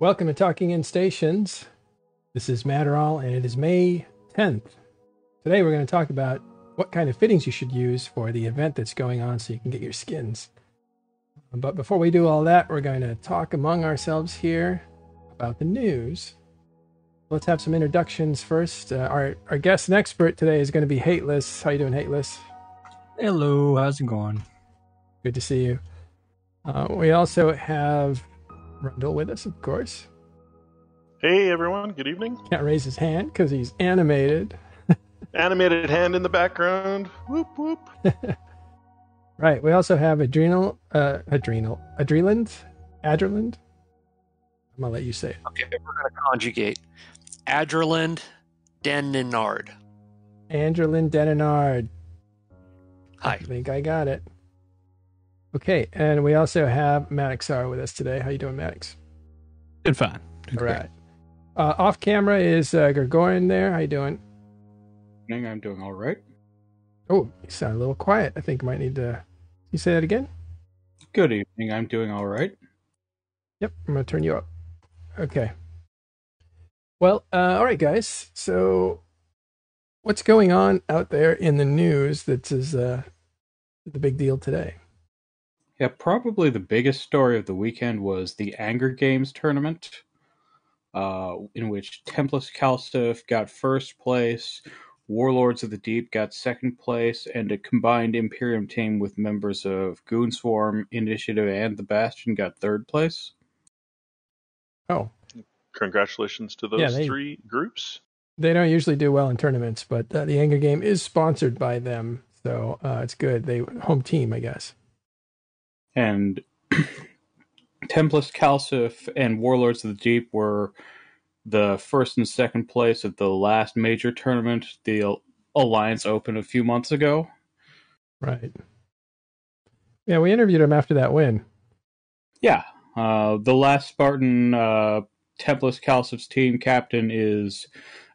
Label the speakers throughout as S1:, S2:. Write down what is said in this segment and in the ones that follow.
S1: Welcome to Talking in Stations. This is Matterall, and it is May 10th. Today we're going to talk about what kind of fittings you should use for the event that's going on so you can get your skins. But before we do all that, we're going to talk among ourselves here about the news. Let's have some introductions first. Uh, our, our guest and expert today is going to be Hateless. How you doing, Hateless?
S2: Hello, how's it going?
S1: Good to see you. Uh, we also have Rundle with us, of course.
S3: Hey everyone, good evening.
S1: Can't raise his hand because he's animated.
S3: Animated hand in the background. Whoop whoop.
S1: right. We also have Adrenal, uh, Adrenal, Adreland, Adreland. I'm gonna let you say it.
S4: Okay, we're going to conjugate. Adreland Deninard.
S1: Andrelin Denenard. I think I got it. Okay, and we also have Maddox R with us today. How you doing, Maddox?
S2: Good fine.
S1: All right. Uh, off camera is uh, Gregorian there. How you doing?
S5: Good evening. I'm doing all right.
S1: Oh, you sound a little quiet. I think I might need to. You say that again?
S5: Good evening. I'm doing all right.
S1: Yep, I'm gonna turn you up. Okay. Well, uh, all right, guys. So, what's going on out there in the news that is uh, the big deal today?
S5: Yeah, probably the biggest story of the weekend was the Anger Games tournament, uh, in which Templis CALSF got first place, Warlords of the Deep got second place, and a combined Imperium team with members of Goonswarm, Initiative, and the Bastion got third place.
S1: Oh,
S3: Congratulations to those
S1: Yeah, they-
S3: three groups.
S1: they don't usually do well in tournaments, but uh, the Anger Game is sponsored by them, so uh, it's good. They home team, I guess.
S5: And Templis CALSF and Warlords of the Deep were the first and second place at the last major tournament, the Alliance Open, a few months ago.
S1: Right. Yeah, we interviewed him after that win.
S5: Yeah, uh, the last Spartan uh, Templis CALSF's team captain is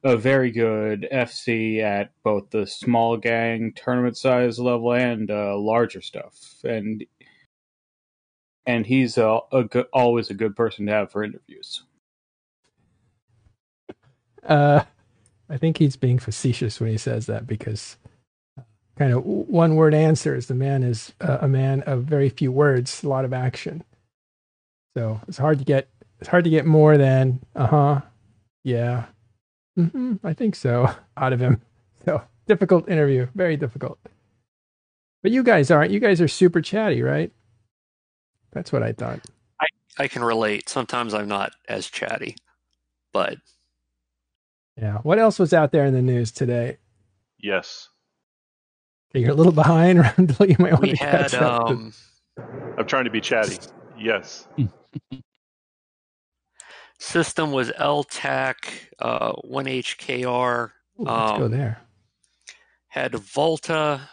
S5: a very good FC at both the small gang tournament size level and uh, larger stuff, and and he's a, a always a good person to have for interviews.
S1: Uh, I think he's being facetious when he says that because kind of one word answers. The man is uh, a man of very few words, a lot of action. So it's hard to get it's hard to get more than uh huh, yeah, mm-hmm, I think so out of him. So difficult interview, very difficult. But you guys aren't. You guys are super chatty, right? That's what I thought.
S4: I I can relate. Sometimes I'm not as chatty, but
S1: Yeah. What else was out there in the news today?
S3: Yes.
S1: You're a little behind, Randall. You might want
S4: we
S1: to catch
S4: had
S1: up.
S4: um,
S3: I'm trying to be chatty. Yes.
S4: system was LTAC uh, 1HKR,
S1: Ooh, let's go
S4: um,
S1: there.
S4: had Volta,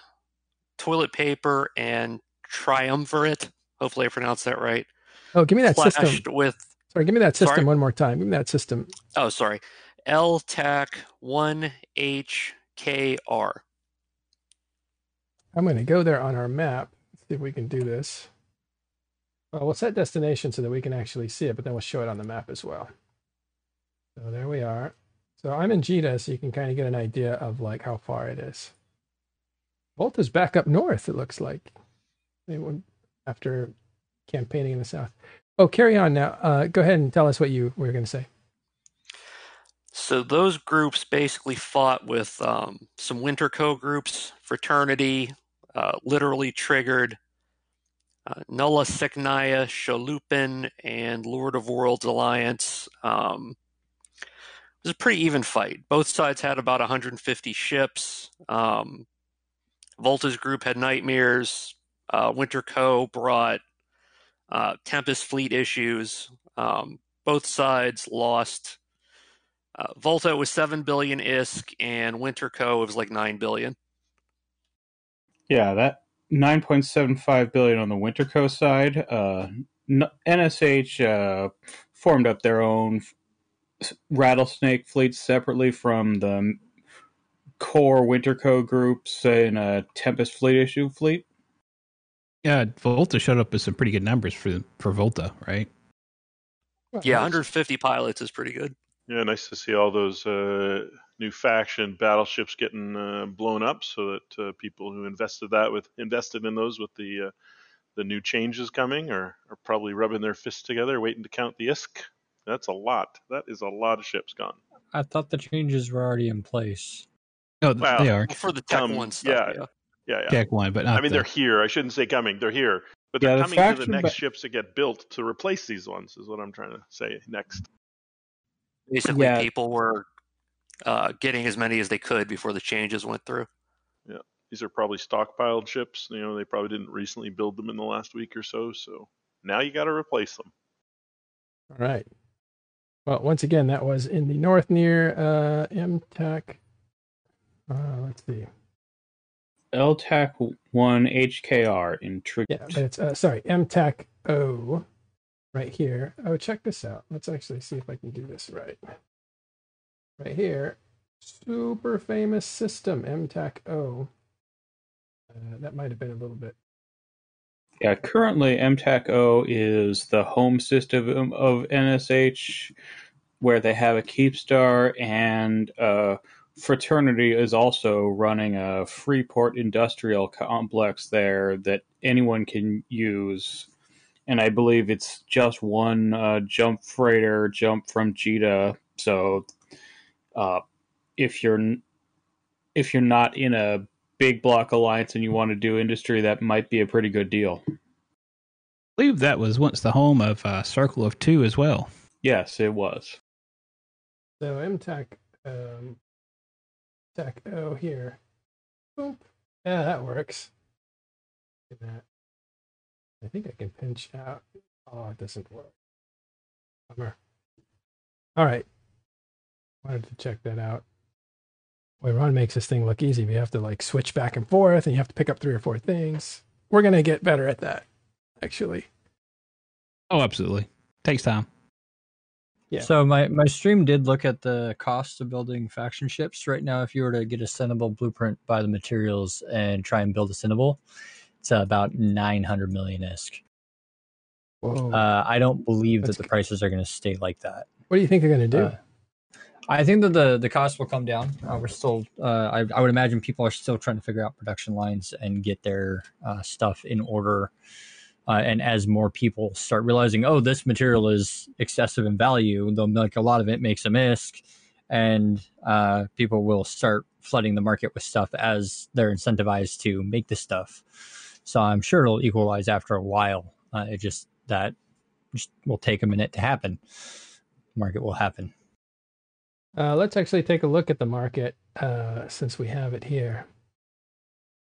S4: toilet paper, and Triumvirate. Hopefully I pronounced that right.
S1: Oh, give me that
S4: Flashed
S1: system.
S4: with,
S1: Sorry, give me that system
S4: Sorry?
S1: one more time. Give me that system.
S4: oh, sorry, LTAC 1HKR.
S1: I'm going to go there on our map. See if we can do this. Well, we'll set destination so that we can actually see it, but then we'll show it on the map as well. So there we are. So I'm in Jita, so you can kind of get an idea of like how far it is. Volta's back up north. It looks like they went after campaigning in the south. Oh, carry on now. Uh, go ahead and tell us what you were going to say.
S4: So those groups basically fought with um, some Winter Co groups, Fraternity, uh, literally triggered, uh, Nulla Secnaya, Shalupin, and Lord of Worlds Alliance. Um, it was a pretty even fight. Both sides had about 150 ships. Um, Volta's group had Nightmares. Uh, Winter Co brought uh, Tempest fleet issues. Um, both sides lost. Uh, Volta was seven billion ISK, and Winter Co was like nine billion.
S5: Yeah, that 9.75 billion on the Winter Co. side. Uh, NSH uh, formed up their own rattlesnake fleet separately from the core Winter Co. groups in a Tempest fleet issue fleet.
S2: Yeah, Volta showed up with some pretty good numbers for for Volta, right?
S1: Well,
S4: Yeah,
S1: nice.
S4: 150 pilots is pretty good.
S3: Yeah, nice to see all those uh, new faction battleships getting uh, blown up, so that uh, people who invested that with invested in those with the uh, the new changes coming are, are probably rubbing their fists together, waiting to count the ISK. That's a lot. That is a lot of ships gone.
S2: I thought the changes were already in place.
S6: No, th-
S3: Wow.
S6: they are
S4: for the Tech
S3: Um,
S4: One stuff,
S3: yeah.
S4: yeah.
S3: Yeah, yeah.
S6: Tech one, but not
S3: I mean,
S6: the-
S3: they're here. I shouldn't say coming. They're here, but they're
S5: the
S3: coming to the next
S5: ba-
S3: ships that get built to replace these ones. Is what I'm trying to say next.
S4: Basically,
S5: Yeah.
S4: people were uh, getting as many as they could before the changes went through.
S3: Yeah, these are probably stockpiled ships. You know, they probably didn't recently build them in the last week or so. So now you got to replace them.
S1: All right. Well, once again, that was in the north near uh, MTech. Uh, let's see.
S5: LTAC 1 HKR in Trig.
S1: Yeah, but it's uh, sorry, MTech O, right here. Oh, check this out. Let's actually see if I can do this right. Right here, super famous system MTech O. Uh, that might have been a little bit.
S5: Yeah, currently MTAC O is the home system of NSH, where they have a Keepstar, and uh, Fraternity is also running a Freeport industrial complex there that anyone can use. And I believe it's just one uh, jump freighter jump from Jita. So uh, if you're if you're not in a big block alliance and you want to do industry, that might be a pretty good deal.
S6: I believe that was once the home of uh, Circle of Two as well.
S5: Yes, it was.
S1: So MTech, um, Tech oh, O here. Boop. Yeah, that works. Look at that. I think I can pinch out. Oh, it doesn't work. Bummer. All right. Wanted to check that out. Boy, Ron makes this thing look easy. We have to like switch back and forth, and you have to pick up three or four things. We're gonna get better at that, actually.
S6: Oh, absolutely. Takes time.
S1: Yeah.
S2: So my, my stream did look at the cost of building faction ships. Right now, if you were to get a Cynabal blueprint, buy the materials, and try and build a Cynabal, it's about 900 million isk.
S1: Whoa.
S2: Uh, I don't believe
S1: That's
S2: that the prices are going to stay like that.
S1: what do you think they're gonna do?
S2: Uh, I think that the the cost will come down. Uh, we're still, uh, I, I would imagine people are still trying to figure out production lines and get their uh, stuff in order. Uh, and as more people start realizing, oh, this material is excessive in value, they'll like a lot of it makes a misc, and uh, people will start flooding the market with stuff as they're incentivized to make this stuff. So I'm sure it'll equalize after a while. Uh, it just that just will take a minute to happen. Market will happen.
S1: Uh, let's actually take a look at the market uh, since we have it here.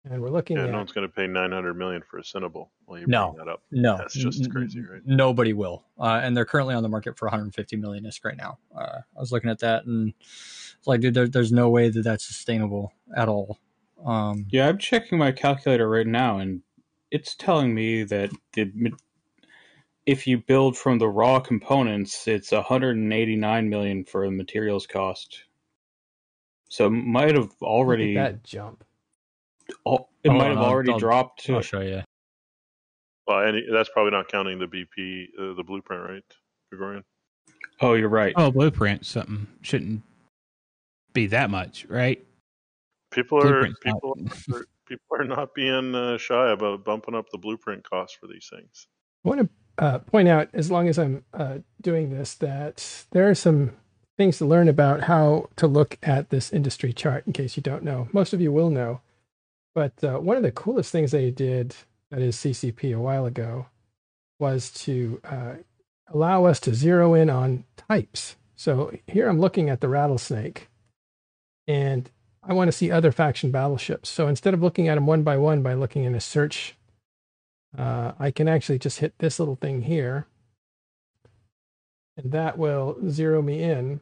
S1: And we're looking
S3: Yeah,
S1: at
S3: no one's going to pay 900 million for a Cynabal. Well, you
S2: No.
S3: bring that up.
S2: No,
S3: That's just
S2: n-
S3: crazy, right?
S2: Nobody will, uh, and they're currently on the market for 150 million isk right now. Uh, I was looking at that, and it's like, dude, there, there's no way that that's sustainable at all. Um,
S5: Yeah, I'm checking my calculator right now, and it's telling me that the if you build from the raw components, it's 189 million for the materials cost. So it might have already
S1: that jump.
S5: Al- it
S2: Hold
S5: might have
S2: I'll-
S5: already
S2: I'll-
S5: dropped to
S2: I'll show you.
S3: Well, and that's probably not counting the BP, uh, the blueprint, right, Gregorian?
S5: Oh, you're right.
S6: Oh, blueprint something shouldn't be that much, right?
S3: People are
S6: Blueprint's not-
S3: people are, people are not being uh, shy about bumping up the blueprint cost for these things.
S1: I want to uh, point out, as long as I'm uh, doing this, that there are some things to learn about how to look at this industry chart in case you don't know. Most of you will know. But uh, one of the coolest things they did, that is CCP, a while ago, was to uh, allow us to zero in on types. So here I'm looking at the rattlesnake, and I want to see other faction battleships. So instead of looking at them one by one by looking in a search uh, I can actually just hit this little thing here, and that will zero me in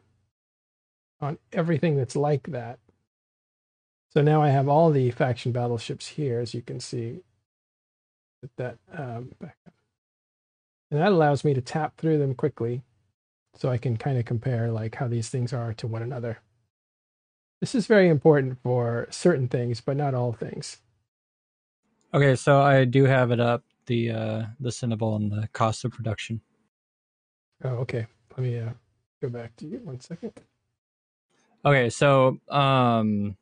S1: on everything that's like that. So now I have all the faction battleships here, as you can see. Put that um, back up. And that allows me to tap through them quickly so I can kind of compare like how these things are to one another. This is very important for certain things, but not all things.
S2: Okay, so I do have it up the uh, the Cynabal and the cost of production.
S1: Oh, okay. Let me uh, go back to you one second.
S2: Okay, so um,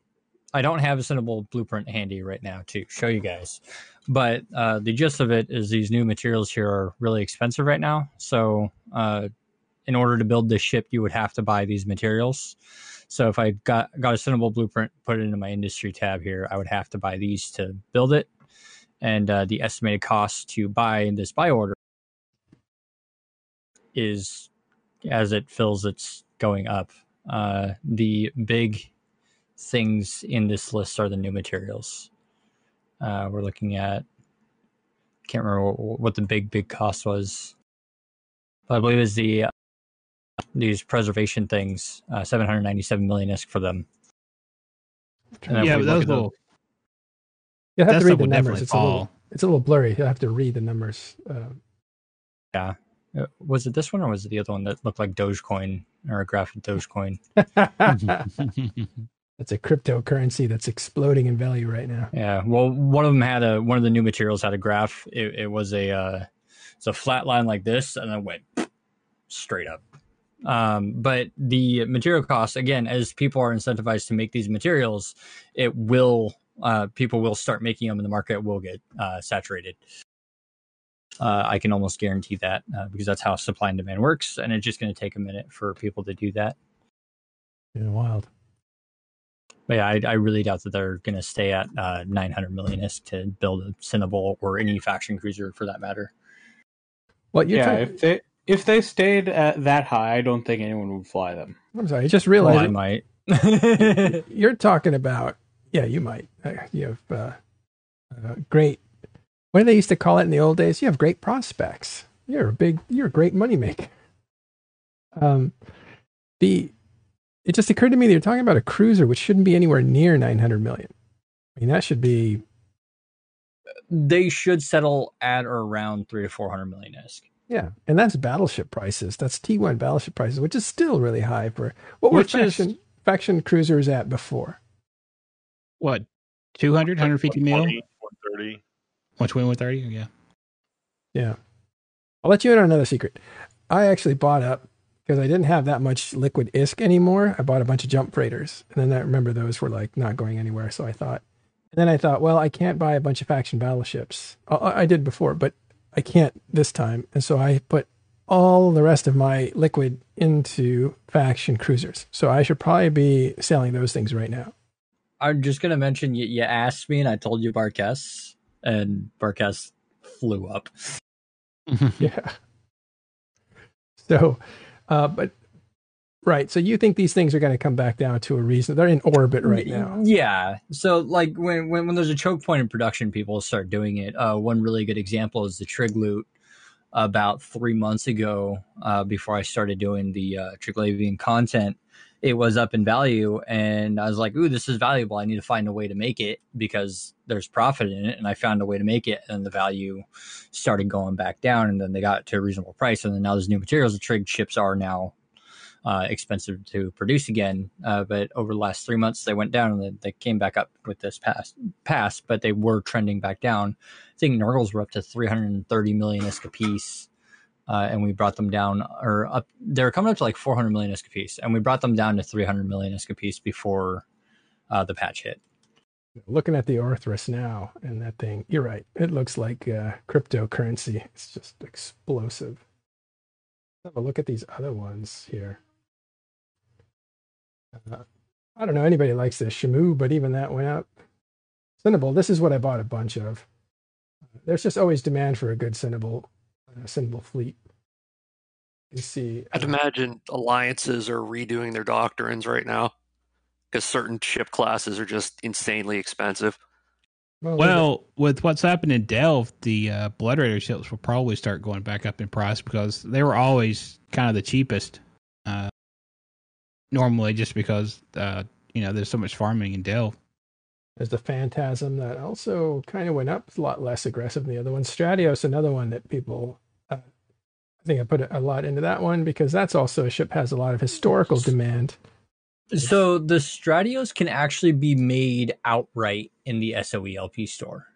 S2: I don't have a Cynabal blueprint handy right now to show you guys, but uh, the gist of it is these new materials here are really expensive right now. So, uh, in order to build this ship, you would have to buy these materials. So, if I got got a Cynabal blueprint, put it into my industry tab here, I would have to buy these to build it, and uh, the estimated cost to buy this buy order is as it fills, it's going up. Uh, the big things in this list are the new materials. Uh, we're looking at, can't remember what, what the big, big cost was, but I believe it's the, uh, these preservation things, uh, 797 million isk for them.
S6: Yeah,
S2: we
S6: but
S2: look
S6: those
S2: at the-
S6: little
S1: You'll have to read the numbers.
S6: definitely
S1: It's a, little, it's a little blurry. You'll have to read the numbers. Uh,
S2: Yeah. Uh, Was it this one or was it the other one that looked like Dogecoin or a graph of Dogecoin?
S1: That's a cryptocurrency that's exploding in value right now.
S2: Yeah. Well, one of them had a one of the new materials had a graph. It, it was a uh, it's a flat line like this, and then went straight up. Um, but the material costs again, as people are incentivized to make these materials, it will uh, people will start making them, and the market will get uh, saturated. Uh, I can almost guarantee that uh, because that's how supply and demand works, and it's just going to take a minute for people to do that.
S1: Yeah, wild.
S2: But yeah, I, I really doubt that they're going to stay at uh, 900 million isk to build a Cynabal or any faction cruiser for that matter.
S1: Well, you're
S5: yeah,
S1: trying-
S5: if they if they stayed at that high, I don't think anyone would fly them.
S1: I'm sorry. I just
S2: Well, I might.
S1: you're talking about. Yeah, you might. Uh, you have uh, uh, great. What did they used to call it in the old days? You have great prospects. You're a big. You're a great moneymaker. Um, the it just occurred to me that you're talking about a cruiser which shouldn't be anywhere near 900 million. I mean, that should be
S2: they should settle at or around three to 400 million isk.
S1: yeah, and that's battleship prices. That's T1 battleship prices, which is still really high for what were
S6: Which is-
S1: faction faction cruisers at before.
S6: what 200 150 mil
S3: 120, 130.
S6: 120 130 yeah
S1: Yeah. I'll let you in on another secret. I actually bought up because I didn't have that much liquid ISK anymore. I bought a bunch of jump freighters. And then I remember those were like not going anywhere. So I thought, and then I thought, well, I can't buy a bunch of faction battleships. I, I did before, but I can't this time. And so I put all the rest of my liquid into faction cruisers. So I should probably be selling those things right now.
S2: I'm just going to mention you, you asked me and I told you Barghest, and Barghest flew up.
S1: Yeah. So, uh, but right. So you think these things are going to come back down to a reason? They're in orbit right now.
S2: Yeah. So like when, when when there's a choke point in production, people start doing it. Uh, one really good example is the Trig loot. About three months ago, uh, before I started doing the uh, Triglavian content, it was up in value, and I was like, "Ooh, this is valuable. I need to find a way to make it because there's profit in it." And I found a way to make it, and the value started going back down, and then they got to a reasonable price, and then now there's new materials. The Trig chips are now uh, expensive to produce again. Uh, but over the last three months, they went down and they, came back up with this past pass, but they were trending back down. I think Nurgles were up to 330 million isk a piece. Uh, and we brought them down, or up. They were coming up to like 400 million isk piece, and we brought them down to 300 million isk piece before uh, the patch hit.
S1: Looking at the Orthrus now and that thing, you're right. It looks like uh, cryptocurrency. It's just explosive. Let's Have a look at these other ones here. Uh, I don't know anybody likes this Shamu, but even that went up. Cynabal, this is what I bought a bunch of. There's just always demand for a good Cynabal, uh, Cynabal fleet. You see.
S4: I'd
S1: uh,
S4: imagine alliances are redoing their doctrines right now because certain ship classes are just insanely expensive.
S1: well,
S6: well with what's happened in delve the uh, blood raider ships will probably start going back up in price because they were always kind of the cheapest uh, normally just because uh, you know there's so much farming in delve
S1: There's the Phantasm that also kind of went up. A lot less aggressive than the other one. Stratios, another one that people, I think I put a lot into that one because that's also a ship has a lot of historical demand.
S2: So the Stratios can actually be made outright in the SOE LP store.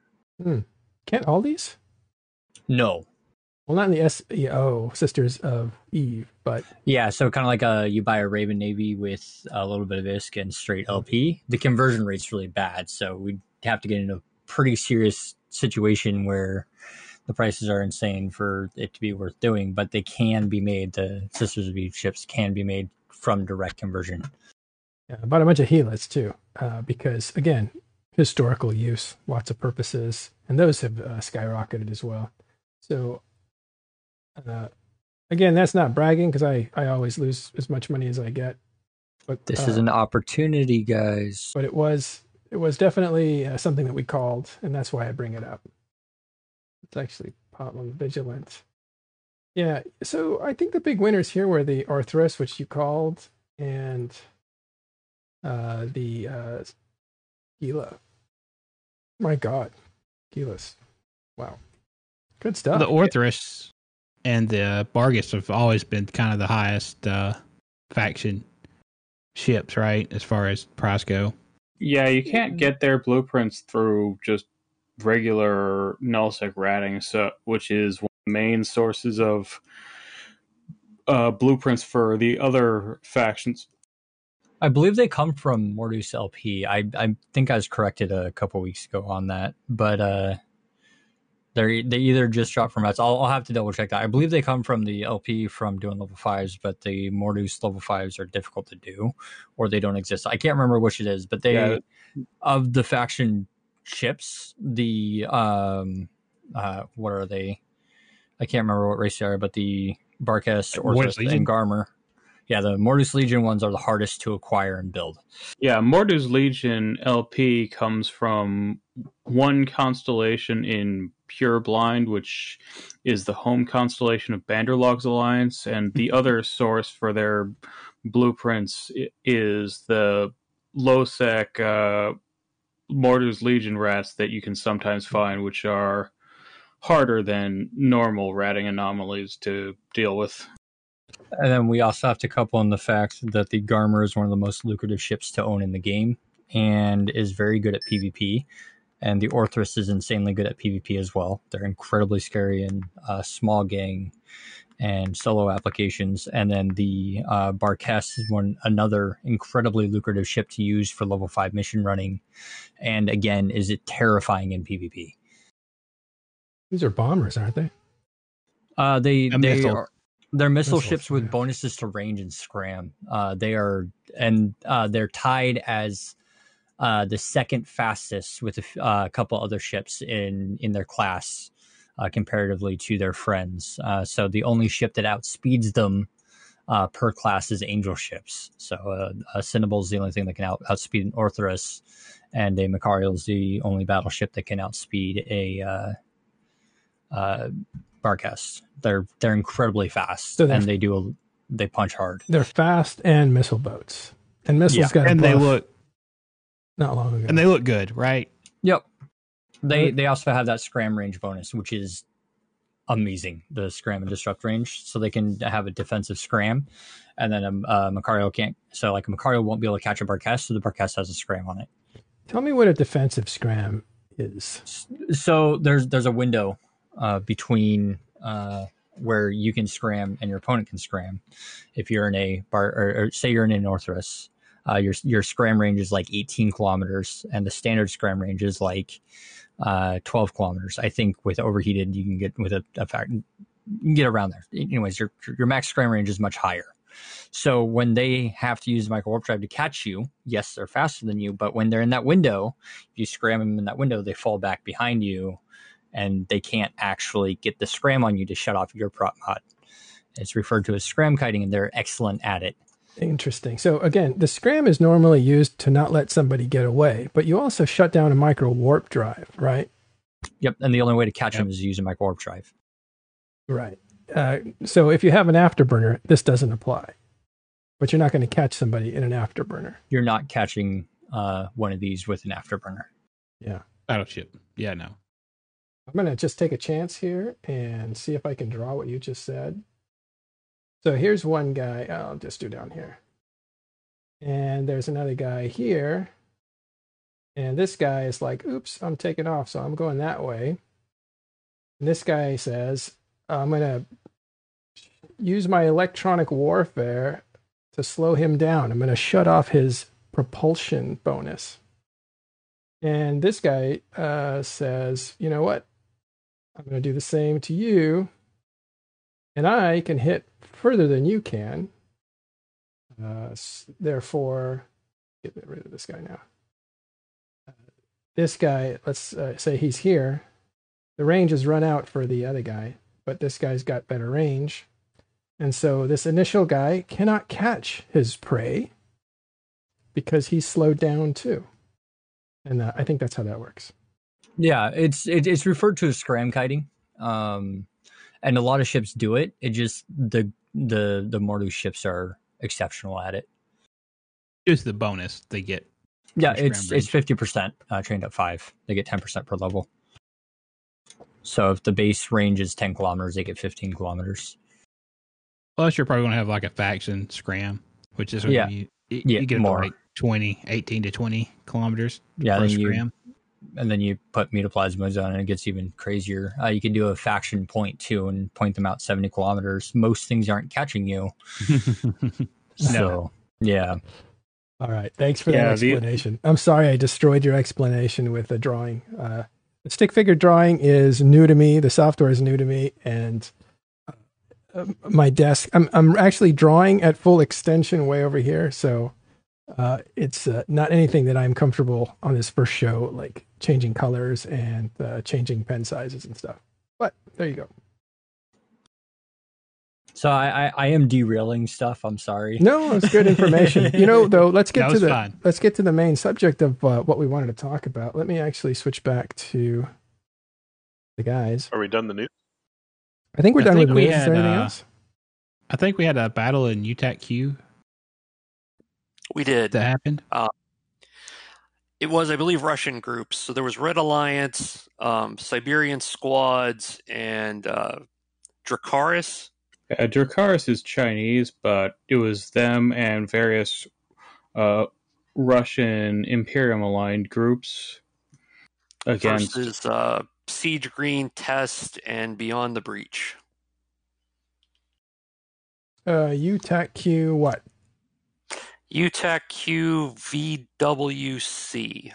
S2: Hmm.
S1: Can't all these?
S2: No,
S1: Well, not in the SEO Sisters of Eve, but
S2: Yeah, so kind of like a you buy a Raven Navy with a little bit of ISK and straight LP. The conversion rate's really bad, so we'd have to get into a pretty serious situation where the prices are insane for it to be worth doing. But they can be made. The Sisters of Eve ships can be made from direct conversion.
S1: yeah, I bought a bunch of Helots too, uh, because again, historical use, lots of purposes, and those have uh, skyrocketed as well. So, uh, again, that's not bragging because I I always lose as much money as I get. But
S2: This
S1: uh,
S2: is an opportunity, guys.
S1: but it was it was definitely uh, something that we called, and that's why I bring it up. It's actually Potland Vigilant. Yeah, so I think the big winners here were the Orthrus, which you called, and uh, the uh, Gila. My God, Gilas. Wow, good stuff.
S6: the Orthrus and the Barghest have always been kind of the highest uh, faction ships, right? As far as price go.
S5: Yeah, you can't get their blueprints through just regular nullsec ratting, so which is one of the main sources of uh, blueprints for the other factions.
S2: I believe they come from Mordu's LP. I I think I was corrected a couple weeks ago on that, but uh, they they either just dropped from us. I'll, I'll have to double check that. I believe they come from the LP from doing level fives, but the Mordu's level fives are difficult to do, or they don't exist. I can't remember which it is, but they
S5: Yeah.
S2: of the faction chips, the um uh what are they? I can't remember what race they are, but the Barghest,
S6: Legion?
S2: and Garmur. Yeah, the Mordu's Legion ones are the hardest to acquire and build.
S5: Yeah, Mordu's Legion LP comes from one constellation in Pure Blind, which is the home constellation of Banderlog's Alliance, and the other source for their blueprints is the low-sec uh, Mordu's Legion rats that you can sometimes find, which are harder than normal ratting anomalies to deal with.
S2: And then we also have to couple in the fact that the Garmur is one of the most lucrative ships to own in the game and is very good at PvP. And the Orthrus is insanely good at PvP as well. They're incredibly scary in uh, small gang and solo applications. And then the uh, Barghest is one another incredibly lucrative ship to use for level five mission running. And again, is it terrifying in PvP?
S1: These are bombers, aren't they?
S2: Uh, they
S6: A
S2: they
S6: missile.
S2: are they're missile
S1: Missiles,
S2: ships with
S1: yeah.
S2: bonuses to range and scram. Uh, they are and uh, they're tied as uh, the second fastest with a f- uh, couple other ships in in their class uh, comparatively to their friends. Uh, so the only ship that outspeeds them uh, per class is angel ships. So uh, a Cynabal is the only thing that can out, outspeed an Orthrus, and a Machariel is the only battleship that can outspeed a uh, uh, Barghest. They're they're incredibly fast,
S1: So they're-
S2: and they do a, they punch hard.
S1: They're fast and missile boats, and missiles got a
S6: and they look
S1: not long ago.
S6: and they look good, right?
S2: Yep. They they also have that scram range bonus, which is amazing. The scram and disrupt range, so they can have a defensive scram, and then a, a Machariel can't. So like a Machariel won't be able to catch a Barghest, so the Barghest has a scram on it.
S1: Tell me what a defensive scram is.
S2: So there's there's a window uh, between uh, where you can scram and your opponent can scram. If you're in a bar, or, or say you're in an Orthrus, uh, your your scram range is like 18 kilometers, and the standard scram range is like uh, 12 kilometers. I think with overheated, you can get with a, a fact, you can get around there. Anyways, your your max scram range is much higher. So when they have to use micro warp drive to catch you, yes, they're faster than you, but when they're in that window, if you scram them in that window, they fall back behind you, and they can't actually get the scram on you to shut off your prop mod. It's referred to as scram kiting, and they're excellent at it.
S1: Interesting. So again, the scram is normally used to not let somebody get away, but you also shut down a micro warp drive, right?
S2: Yep, and the only way to catch them is to use a micro warp drive.
S1: Right. Uh, so if you have an afterburner, this doesn't apply. But you're not going to catch somebody in an afterburner.
S2: You're not catching uh, one of these with an afterburner. Yeah.
S6: Battleship. Yeah, no.
S1: I'm going to just take a chance here and see if I can draw what you just said. So here's one guy. I'll just do down here. And there's another guy here. And this guy is like, oops, I'm taking off. So I'm going that way. And this guy says, I'm gonna use my electronic warfare to slow him down. I'm gonna shut off his propulsion bonus. And this guy uh, says, you know what? I'm going to do the same to you. And I can hit further than you can. Uh, therefore, get rid of this guy now. Uh, this guy, let's uh, say he's here. The range has run out for the other guy, but this guy's got better range. And so this initial guy cannot catch his prey because he's slowed down too. And uh, I think that's how that works.
S2: Yeah, it's it, it's referred to as scram kiting, um, and a lot of ships do it. It just the the the Mordu ships are exceptional at it.
S6: Just the bonus they get.
S2: Yeah, it's it's fifty percent uh, trained at five. They get ten percent per level. So if the base range is ten kilometers, they get fifteen kilometers.
S6: Plus, you're probably going to have like a faction scram, which is
S2: yeah,
S6: you, you,
S2: yeah,
S6: you get
S2: more.
S6: like 20, 18 to twenty kilometers.
S2: Yeah,
S6: per
S2: then you
S6: scram.
S2: And then you put metaplasmas on and it gets even crazier. Uh, you can do a faction point too and point them out 70 kilometers. Most things aren't catching you. So, yeah.
S1: All right. Thanks for
S5: Yeah,
S1: that
S5: the-
S1: explanation. I'm sorry I destroyed your explanation with the drawing. Uh, the stick figure drawing is new to me. The software is new to me, and uh, my desk. I'm I'm actually drawing at full extension way over here, so uh, it's uh, not anything that I'm comfortable on this first show, like changing colors and uh, changing pen sizes and stuff. But there you go.
S2: So I, I, I am derailing stuff. I'm sorry.
S1: No, it's good information. you know, though, let's get to the
S6: fine.
S1: let's get to the main subject of uh, what we wanted to talk about. Let me actually switch back to the guys.
S3: Are we done the news?
S1: I think we're
S6: I
S1: done
S6: think
S1: with
S6: we
S1: news. Is there anything
S6: uh,
S1: else?
S6: I think we had a battle in UTAC Q
S4: We did.
S6: that happened.
S4: It was, I believe, Russian groups. So there was Red Alliance, um, Siberian squads, and uh, Dracarys.
S5: Uh, Dracarys is Chinese, but it was them and various uh, Russian Imperium aligned groups against.
S4: versus uh, Siege Green, Test, and Beyond the Breach.
S1: Uh, UTAC Q what?
S4: UTAC Q VWC.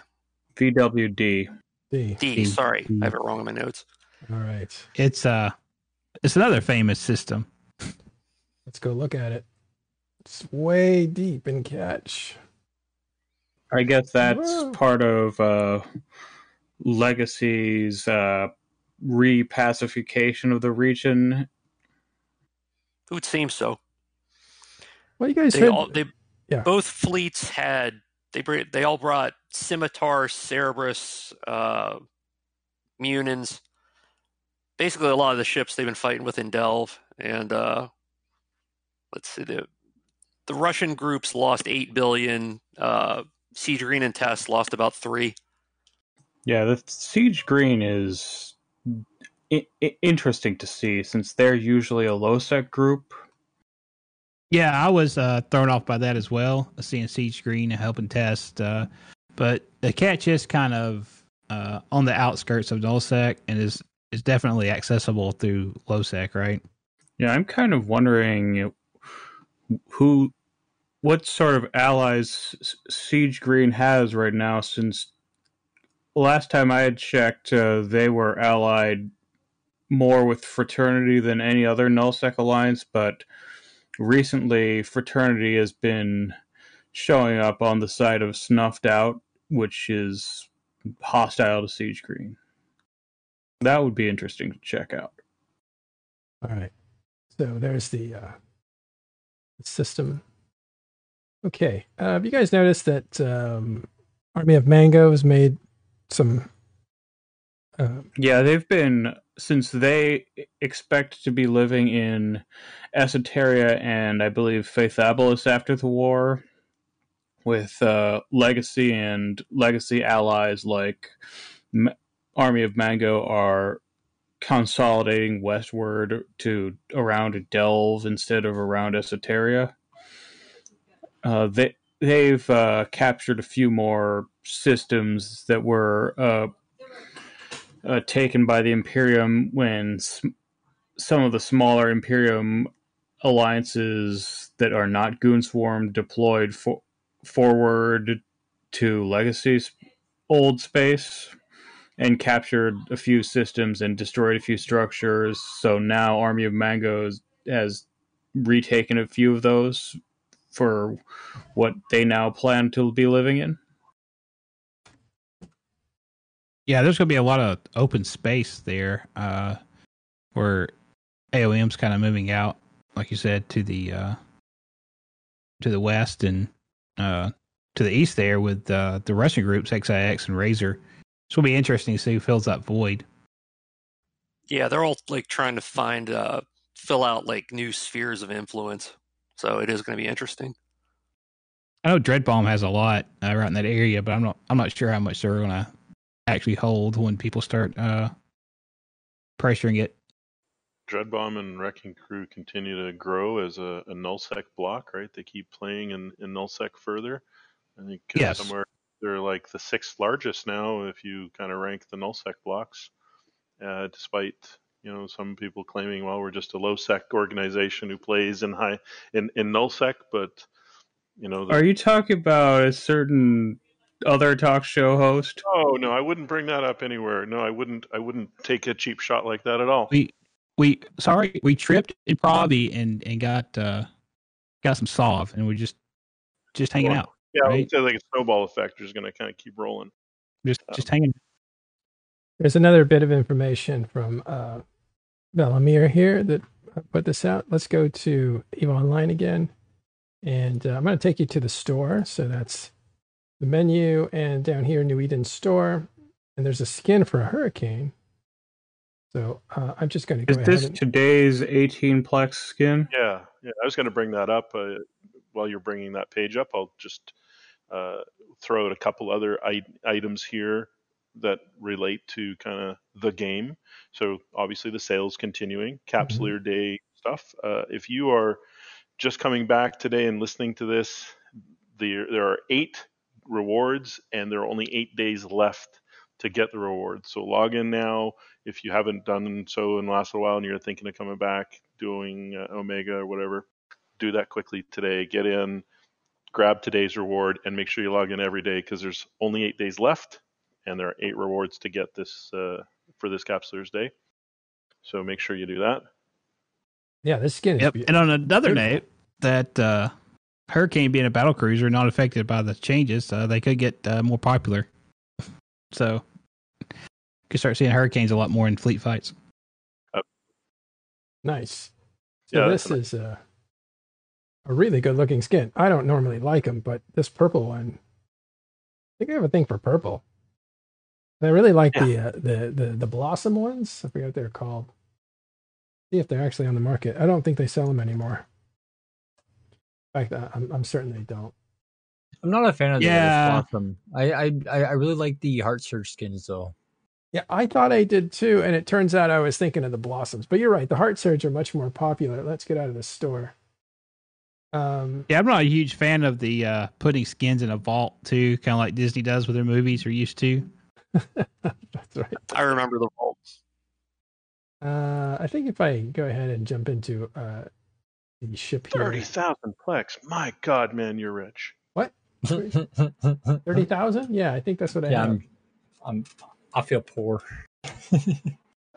S5: VWD.
S1: D.
S4: D,
S6: D.
S4: sorry. I have it wrong in my notes.
S1: All right,
S6: It's uh, it's another famous system.
S1: let's go look at it. It's way deep in catch.
S5: I guess that's
S1: Whoa.
S5: part of uh, Legacy's uh, repacification of the region.
S4: It would seem so.
S1: Well, you guys
S4: They
S1: heard.
S4: all they
S1: Yeah.
S4: both fleets had they br- they all brought Scimitar, Cerberus, uh, Munins. Basically, a lot of the ships they've been fighting with in Delve, and uh, let's see the the Russian groups lost eight billion. Uh, Siege Green and Test lost about three.
S5: Yeah, the Siege Green is I- interesting to see since they're usually a low sec group.
S6: Yeah, I was uh, thrown off by that as well, seeing Siege Green and helping test. Uh, but the catch is kind of uh, on the outskirts of nullsec and is is definitely accessible through lowsec, right?
S5: Yeah, I'm kind of wondering who, what sort of allies Siege Green has right now. Since last time I had checked, uh, they were allied more with Fraternity than any other nullsec alliance, but recently Fraternity has been showing up on the side of Snuffed Out, which is hostile to Siege Green. That would be interesting to check out.
S1: All right. So there's the uh, system. Okay. Uh, have you guys noticed that um, Army of Mangoes made some? Uh,
S5: Yeah, they've been since they expect to be living in Esoteria and I believe Feythabolis after the war, with uh, Legacy and Legacy allies like M- Army of Mango are consolidating westward to around Delve instead of around Esoteria. Uh, they they've uh, captured a few more systems that were uh, taken by the Imperium when some of the smaller Imperium alliances that are not Goonswarm deployed for, forward to Legacy's old space and captured a few systems and destroyed a few structures. So now Army of Mangoes has retaken a few of those for what they now plan to be living in.
S6: Yeah, there's going to be a lot of open space there uh, where AOM's kind of moving out, like you said, to the uh, to the west and uh, to the east there with uh, the Russian groups XIX and Razor. Going to be interesting to see who fills that void.
S4: Yeah, they're all like trying to find uh, fill out like new spheres of influence. So it is going to be interesting.
S6: I know Dreadbomb has a lot uh, right in that area, but I'm not I'm not sure how much they're going to actually hold when people start uh, pressuring it.
S3: Dreadbomb and Wrecking Crew continue to grow as a, a nullsec block, right? They keep playing in, in nullsec further. I think uh,
S6: Yes.
S3: somewhere they're like the sixth largest now if you kind of rank the nullsec blocks. Uh, despite you know some people claiming, well, we're just a low sec organization who plays in high in in nullsec, but you know, the,
S5: Are you talking about a certain other talk show host?
S3: oh no, I wouldn't bring that up anywhere. No, I wouldn't. I wouldn't take a cheap shot like that at all.
S6: We we sorry we tripped in Proby and and got uh, got some solve and we're just just hanging
S3: Well,
S6: out,
S3: Yeah, I
S6: right?
S3: would say like a snowball effect is going to kind of keep rolling.
S6: just
S3: Oh.
S6: just hanging.
S1: There's another bit of information from uh, Velamir here that put this out. Let's go to EVE Online again. And uh, I'm going to take you to the store. So that's the menu. And down here, New Eden Store. And there's a skin for a hurricane. So uh, I'm just going to
S5: Is
S1: go
S5: this.
S1: And,
S5: today's 18 plex skin?
S3: Yeah, yeah. I was going to bring that up uh, while you're bringing that page up. I'll just uh, throw out a couple other I- items here that relate to kind of the game. So obviously the sales continuing, Capsuleer Day stuff. Uh, if you are just coming back today and listening to this, there there are eight rewards, and there are only eight days left to get the rewards. So log in now if you haven't done so in the last little while and you're thinking of coming back doing uh, Omega or whatever, do that quickly today. Get in, grab today's reward, and make sure you log in every day because there's only eight days left, and there are eight rewards to get this uh, for this Capsuleers Day. So make sure you do that.
S1: yeah, this skin is
S6: Yep.
S1: beautiful.
S6: And on another
S1: Beautiful.
S6: note, that uh, Hurricane being a battle cruiser not affected by the changes, uh, they could get uh, more popular. So you could start seeing hurricanes a lot more in fleet fights.
S1: Nice. So
S3: Yeah,
S1: this is a, a really good looking skin. I don't normally like them, but this purple one, I think I have a thing for purple. And I really like the, uh, the the the blossom ones. I forget what they're called. See if they're actually on the market. I don't think they sell them anymore. In fact, I- I'm I'm certain they don't.
S2: I'm not a fan of the
S6: Yeah.
S2: Blossom. I, I I I really like the Heart Surge skins though.
S1: Yeah, I thought I did too, and it turns out I was thinking of the blossoms. But you're right, the heart surge are much more popular. Let's get out of the store. Um,
S6: Yeah, I'm not a huge fan of the uh, putting skins in a vault too, kind of like Disney does with their movies or used to.
S1: that's right.
S4: I remember the vaults.
S1: Uh, I think if I go ahead and jump into uh, the ship here,
S3: Thirty thousand plex. My God, man, you're rich. What?
S1: thirty thousand. Yeah, I think that's what I
S2: yeah,
S1: have.
S2: I'm, I'm I feel poor.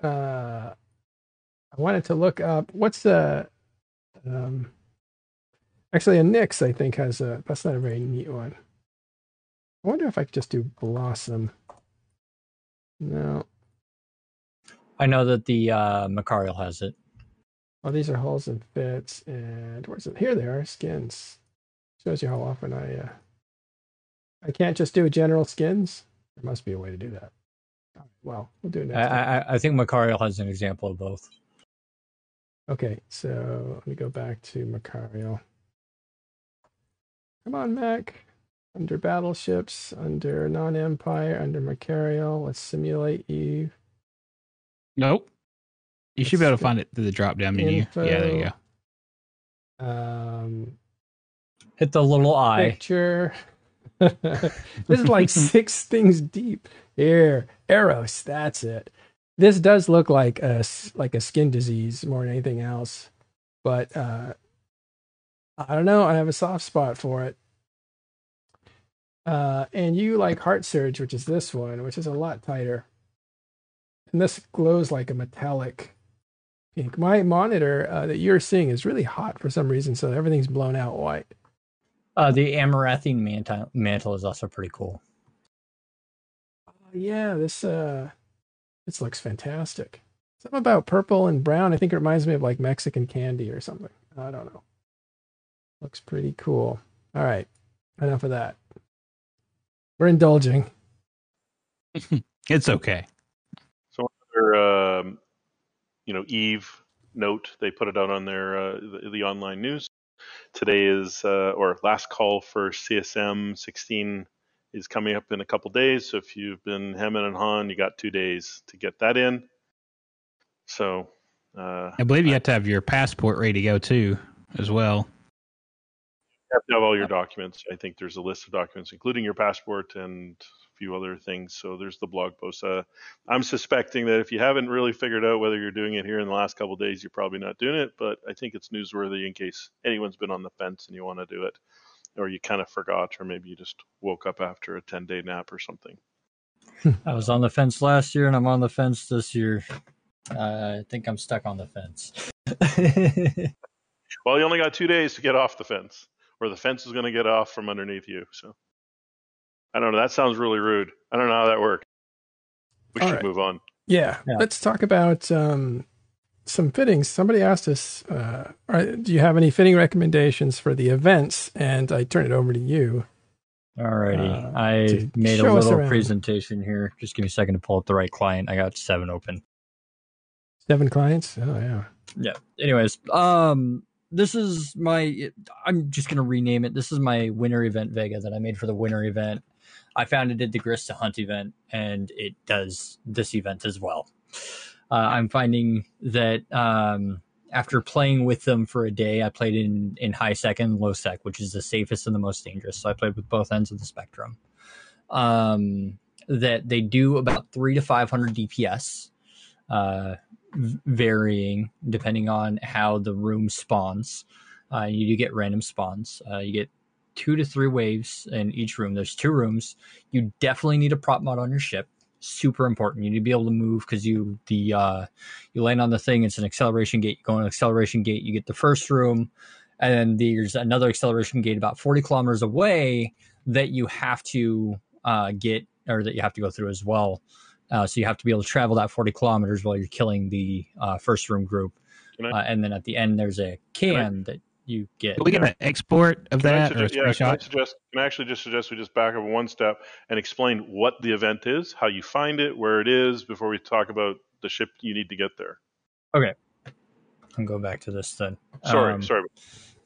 S1: Uh, I wanted to look up what's the. Um, actually, a Nyx I think has a. That's not a very neat one. I wonder if I could just do Blossom. No.
S2: I know that the uh, Machariel has it.
S1: Well, these are hulls and fits, and where's it? Here they are, skins. Shows you how often I. Uh, I can't just do general skins. There must be a way to do that. All right, well, we'll do it
S2: I,
S1: next time.
S2: I I think Machariel has an example of both.
S1: Okay, so let me go back to Machariel. Come on, Mac. Under battleships, under non-empire, under Machariel. Let's simulate Eve.
S6: Nope. You should be able to find it through the drop down menu.
S1: Info.
S6: Yeah, there you go.
S1: Um,
S2: Hit the little eye.
S1: picture. this is like six things deep. Here, Eros. That's it. this does look like a s- like a skin disease more than anything else, but uh, I don't know. I have a soft spot for it. Uh, and you like Heart Surge, which is this one, which is a lot tighter. And this glows like a metallic pink. My monitor uh, that you're seeing is really hot for some reason, so everything's blown out white.
S2: Uh, the Amaranthine mantle, mantle is also pretty cool.
S1: Oh, yeah, this uh, this looks fantastic. Something about purple and brown. I think it reminds me of like Mexican candy or something. I don't know. Looks pretty cool. All right, enough of that. We're indulging.
S6: It's okay.
S3: You know, Eve note they put it out on their uh, the, the online news. Today is uh, or last call for CSM 16 is coming up in a couple days. So if you've been hemming and hawing, you got two days to get that in. So uh,
S6: I believe you have to have your passport ready to go too, as well.
S3: you have to have all your documents. I think there's a list of documents, including your passport and few other things. So there's the blog post. Uh, I'm suspecting that if you haven't really figured out whether you're doing it here in the last couple days, you're probably not doing it. But I think it's newsworthy in case anyone's been on the fence and you want to do it, or you kind of forgot, or maybe you just woke up after a 10 day nap or something.
S2: I was on the fence last year, and I'm on the fence this year. Uh, I think I'm stuck on the fence.
S3: Well, you only got two days to get off the fence, or the fence is going to get off from underneath you. So I don't know. That sounds really rude. I don't know how that works. We
S1: All
S3: should
S1: right.
S3: move on.
S1: Yeah,
S2: Yeah.
S1: let's talk about um, some fittings. Somebody asked us, uh, are, "Do you have any fitting recommendations for the events?" And I turn it over to you.
S2: Alrighty,
S1: Uh,
S2: I made a
S1: show us
S2: little presentation here. Just give me a second to pull up the right client. I got seven open.
S1: Seven clients. Oh yeah.
S2: Yeah. Anyways, um, this is my. I'm just gonna rename it. This is my winter event Vaga that I made for the winter event. I found it did the Grist to Hunt event, and it does this event as well. Uh, I'm finding that um, after playing with them for a day, I played in in high sec and low sec, which is the safest and the most dangerous. So I played with both ends of the spectrum. Um, that they do about three to five hundred DPS. Uh, varying depending on how the room spawns. Uh, you do get random spawns. Uh, you get two to three waves in each room. There's two rooms. You definitely need a prop mod on your ship. Super important. You need to be able to move because you the uh, you land on the thing. It's an acceleration gate. You go on an acceleration gate. You get the first room, and then there's another acceleration gate about 40 kilometers away that you have to uh, get or that you have to go through as well. Uh, so you have to be able to travel that 40 kilometers while you're killing the uh, first room group.
S3: I-
S2: Uh, and then at the end, there's a
S3: Can I-
S2: can that you get.
S6: Can we get an export of
S3: Can I
S6: that or a
S3: suggest, yeah, can I suggest? Can I actually just suggest we just back up one step and explain what the event is, how you find it, where it is, before we talk about the ship you need to get there.
S2: Okay, I'm going back to this then.
S3: Sorry,
S2: Um,
S3: sorry.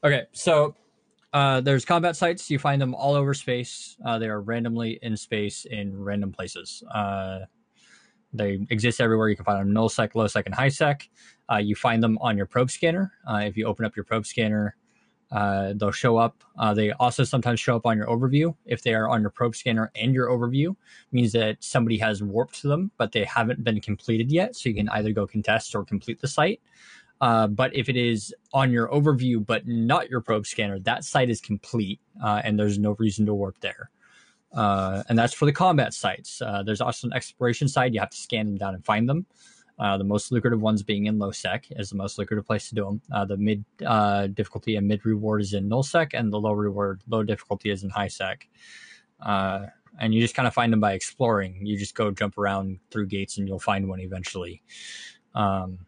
S2: Okay, so uh, there's combat sites. You find them all over space. Uh, they are randomly in space in random places. Uh, they exist everywhere. You can find them null sec, low sec, and high sec. Uh, you find them on your probe scanner. Uh, if you open up your probe scanner, uh, they'll show up. Uh, they also sometimes show up on your overview. If they are on your probe scanner and your overview, means that somebody has warped them, but they haven't been completed yet. So you can either go contest or complete the site. Uh, but if it is on your overview but not your probe scanner, that site is complete uh, and there's no reason to warp there. Uh, and that's for the combat sites. Uh, there's also an exploration side. You have to scan them down and find them. Uh, the most lucrative ones being in low sec is the most lucrative place to do them. Uh, the mid uh, difficulty and mid reward is in null sec, and the low reward, low difficulty is in high sec. Uh, and you just kind of find them by exploring. You just go jump around through gates, and you'll find one eventually. Um,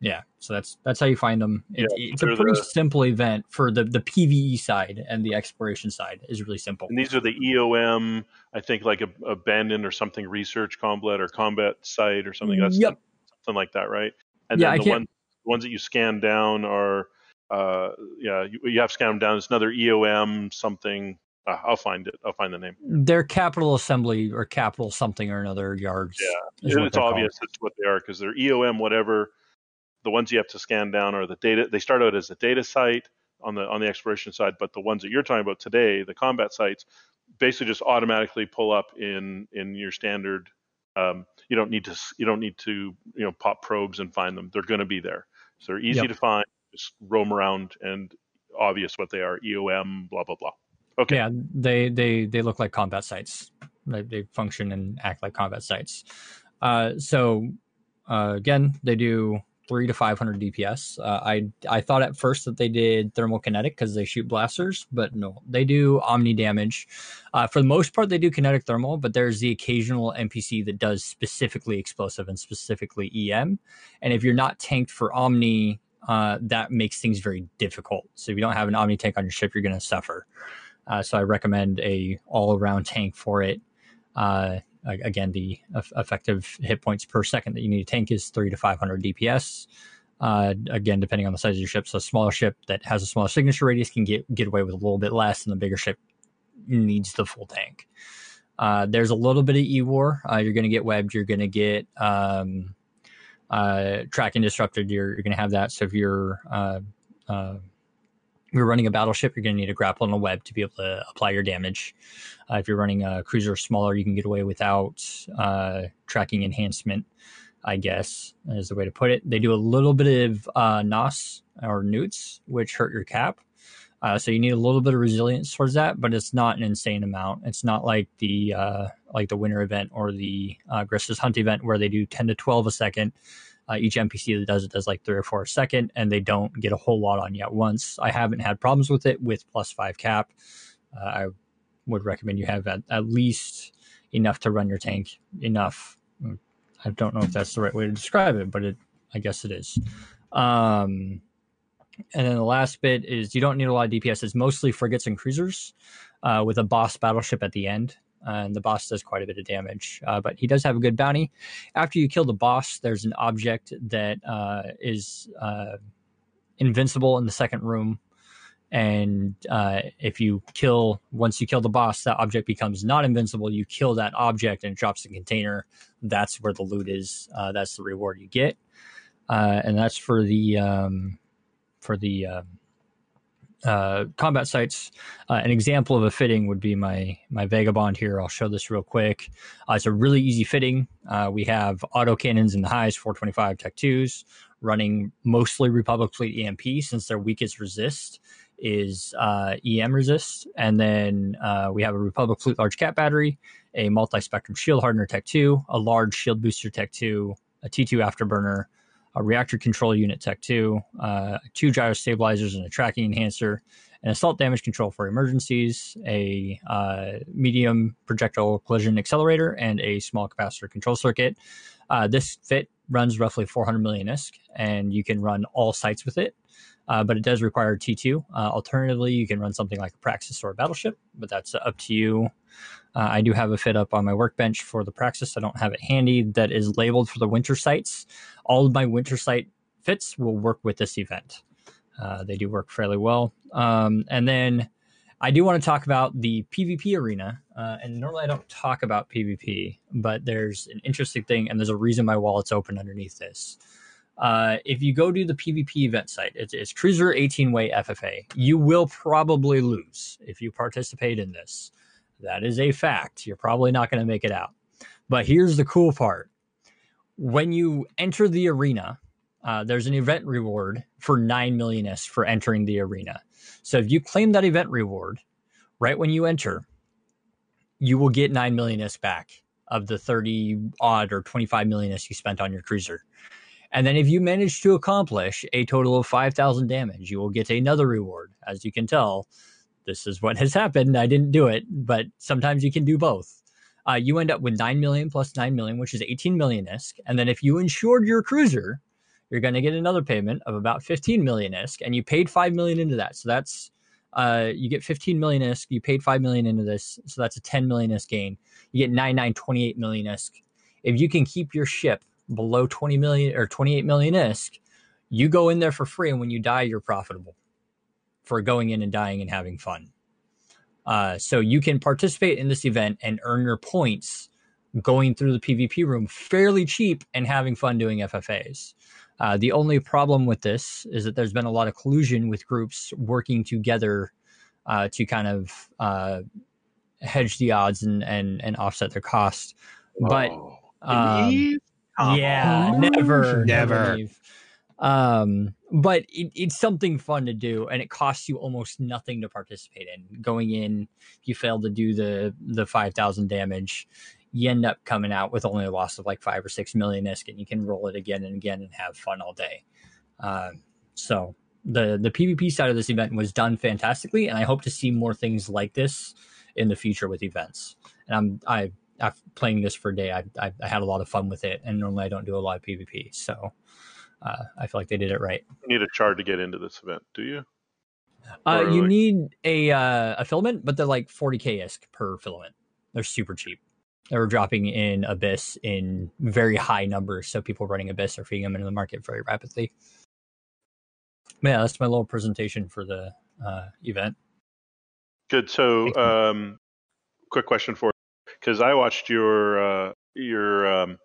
S2: yeah, so that's that's how you find them. It, it's a pretty
S3: the-
S2: simple event for the the PVE side and the exploration side is really simple.
S3: And these are the EOM, I think, like a abandoned or something research combat or combat site or something. That's
S2: Yep.
S3: something like that, right? And
S2: Yeah,
S3: then the
S2: can't-
S3: ones the ones that you scan down are, uh, yeah, you, you have to scan them down. It's another EOM something. Uh, I'll find it. I'll find the name.
S2: They're capital assembly or capital something or another yards. Yeah,
S3: it's obvious that's what they are because they're EOM whatever. The ones you have to scan down are the data. They start out as a data site on the on the exploration side, but the ones that you're talking about today, the combat sites, basically just automatically pull up in in your standard Um, you don't need to you don't need to you know pop probes and find them. They're going to be there, so they're easy
S2: Yep.
S3: to find. Just roam around and obvious what they are. EOM, blah blah blah. Okay.
S2: Yeah, they they they look like combat sites. They, they function and act like combat sites. Uh, so uh, again, they do three to five hundred DPS. Uh, I I thought at first that they did thermal kinetic because they shoot blasters, but no, they do omni damage. Uh, for the most part, they do kinetic thermal, but there's the occasional NPC that does specifically explosive and specifically EM. And if you're not tanked for omni, uh, that makes things very difficult. So if you don't have an omni tank on your ship, you're going to suffer. Uh, so I recommend a all around tank for it. Again, the effective hit points per second that you need to tank is three to 500 DPS. Uh, again, depending on the size of your ship. So a smaller ship that has a smaller signature radius can get, get away with a little bit less and the bigger ship needs the full tank. Uh, there's a little bit of E-War. Uh, you're going to get webbed. You're going to get um, uh, tracking disrupted. You're, you're going to have that. So if you're uh, uh, you're running a battleship, you're going to need a grapple and a web to be able to apply your damage. Uh, if you're running a cruiser smaller, you can get away without uh, tracking enhancement, I guess is the way to put it. They do a little bit of uh, NOS or neuts, which hurt your cap. Uh, so you need a little bit of resilience towards that, but it's not an insane amount. It's not like the uh, like the winter event or the uh, Gris's Hunt event where they do 10 to 12 a second. Uh, each NPC that does it does like three or four a second, and they don't get a whole lot on you at once. I haven't had problems with it with plus five cap. Uh, I would recommend you have at, at least enough to run your tank. Enough. I don't know if that's the right way to describe it, but it, I guess it is. Um, and then the last bit is you don't need a lot of DPS. It's mostly frigates and cruisers uh, with a boss battleship at the end. And the boss does quite a bit of damage, uh, but he does have a good bounty. After you kill the boss, there's an object that uh, is uh, invincible in the second room. And uh, if you kill, once you kill the boss, that object becomes not invincible. You kill that object and it drops the container. That's where the loot is. Uh, that's the reward you get. Uh, and that's for the um, for the um, uh, combat sites. Uh, an example of a fitting would be my my vagabond here. I'll show this real quick. Uh, it's a really easy fitting. Uh, we have auto cannons in the highs, 425 Tech twos, running mostly Republic Fleet EMP since their weakest resist is uh, EM resist, and then uh, we have a Republic Fleet large cap battery, a multi spectrum shield hardener Tech two, a large shield booster Tech two, a T2 afterburner, a reactor control unit Tech 2, uh, two gyro stabilizers and a tracking enhancer, an assault damage control for emergencies, a uh, medium projectile collision accelerator, and a small capacitor control circuit. Uh, this fit runs roughly 400 million ISK, and you can run all sites with it. Uh, but it does require T2. Uh, alternatively, you can run something like a Praxis or a Battleship, but that's up to you. Uh, I do have a fit up on my workbench for the Praxis. I don't have it handy that is labeled for the winter sites. All of my winter site fits will work with this event. Uh, they do work fairly well. Um, and then I do want to talk about the PvP arena. Uh, and normally I don't talk about PvP, but there's an interesting thing, and there's a reason my wallet's open underneath this. Uh, if you go to the PvP event site, it's, it's Cruiser 18 way FFA. You will probably lose if you participate in this. That is a fact. You're probably not going to make it out. But here's the cool part when you enter the arena, uh, there's an event reward for 9 million S for entering the arena. So if you claim that event reward right when you enter, you will get 9 million S back of the 30 odd or 25 million S you spent on your cruiser. And then if you manage to accomplish a total of 5,000 damage, you will get another reward. As you can tell, this is what has happened. I didn't do it, but sometimes you can do both. Uh, you end up with 9 million plus 9 million, which is 18 million ISK. And then if you insured your cruiser, you're going to get another payment of about 15 million ISK, and you paid 5 million into that. So that's uh, you get 15 million ISK. You paid 5 million into this, so that's a 10 million ISK gain. You get 9928 million ISK. If you can keep your ship below 20 million or 28 million ISK, you go in there for free, and when you die, you're profitable for going in and dying and having fun. Uh, so you can participate in this event and earn your points going through the PvP room fairly cheap and having fun doing FFAs. Uh, the only problem with this is that there's been a lot of collusion with groups working together uh, to kind of uh, hedge the odds and, and, and offset their cost. But
S3: Oh.
S2: Um?
S3: Come
S2: yeah,
S3: on.
S2: never,
S6: Never.
S2: never. Um, but it, it's something fun to do, and it costs you almost nothing to participate in. Going in, if you fail to do the the five thousand damage, you end up coming out with only a loss of like five or six million isk, and you can roll it again and again and have fun all day. Um, so the the PvP side of this event was done fantastically, and I hope to see more things like this in the future with events. And I'm I after playing this for a day, I, I I had a lot of fun with it, and normally I don't do a lot of PvP, so uh, I feel like they did it right.
S3: You need a chart to get into this event, do you?
S2: Uh, you
S3: like-
S2: need a uh, a filament, but they're like 40k isk per filament. They're super cheap. They were dropping in Abyss in very high numbers, so people running Abyss are feeding them into the market very rapidly. But yeah, that's my little presentation for the uh, event.
S3: Good. So, um, quick question for because I watched your uh, your um,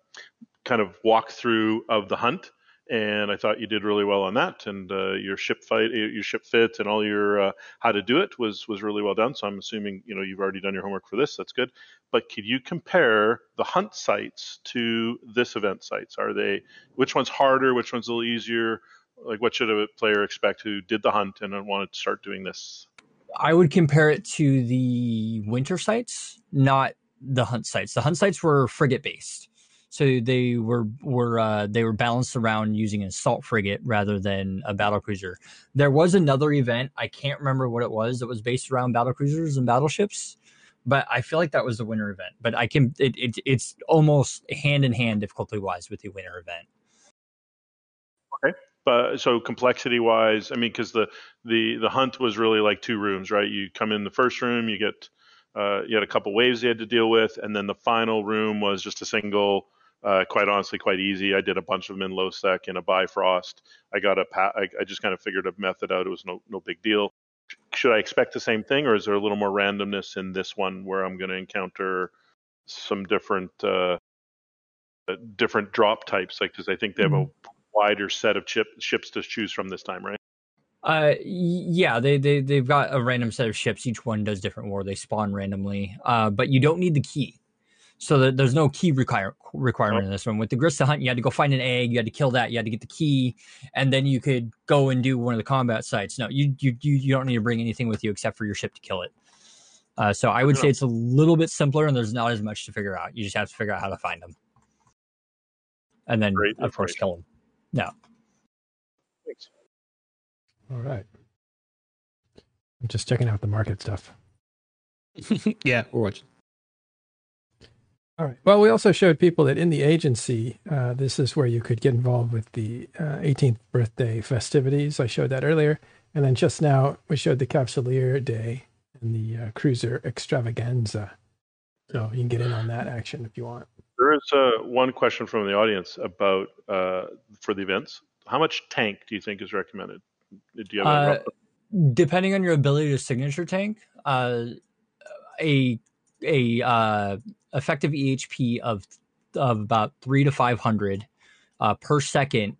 S3: kind of walkthrough of the hunt, and I thought you did really well on that. And uh, your ship fight, your ship fit, and all your uh, how to do it was was really well done. So I'm assuming you know you've already done your homework for this. That's good. But could you compare the hunt sites to this event sites? Are they which one's harder? Which one's a little easier? Like, what should a player expect who did the hunt and wanted to start doing this?
S2: I would compare it to the winter sites, not the hunt sites. The hunt sites were frigate based, so they were were uh, they were balanced around using an assault frigate rather than a battle cruiser. There was another event I can't remember what it was that was based around battle cruisers and battleships, but I feel like that was the winter event. But I can it, it it's almost hand in hand difficulty wise with the winter event. Okay.
S3: But so complexity wise i mean because the the the hunt was really like two rooms right you come in the first room you get uh, you had a couple waves you had to deal with and then the final room was just a single uh, quite honestly quite easy. I did a bunch of them in low sec in a bifrost. I got a pa- I, I just kind of figured a method out. It was no no big deal. Should i expect the same thing or is there a little more randomness in this one where i'm going to encounter some different uh, uh, different drop types? Like because i think they have a wider set of chip, ships to choose from this time, right?
S2: Uh, yeah, they they they've got a random set of ships. Each one does different war. They spawn randomly. Uh, but you don't need the key, so that there's no key require, requirement in this one. With the Grista Hunt, you had to go find an egg. You had to kill that. You had to get the key, and then you could go and do one of the combat sites. No, you you you, you don't need to bring anything with you except for your ship to kill it. Uh, so I would say it's a little bit simpler, and there's not as much to figure out. You just have to figure out how to find them, and then
S3: Great
S2: of course
S3: information.
S2: kill them. No.
S3: Thanks.
S1: All right. I'm just checking out the market stuff.
S6: yeah, we're watching.
S1: All right. Well, we also showed people that in the agency, uh, this is where you could get involved with the uh, 18th birthday festivities. I showed that earlier. And then just now, we showed the Capsuleer Day and the uh, Cruiser Extravaganza. So you can get in on that action if you want.
S3: There is uh, one question from the audience about uh, for the events. How much tank do you think is recommended? Do you have
S2: Uh, depending on your ability to signature tank, uh, a a uh, effective EHP of of about three to five hundred uh, per second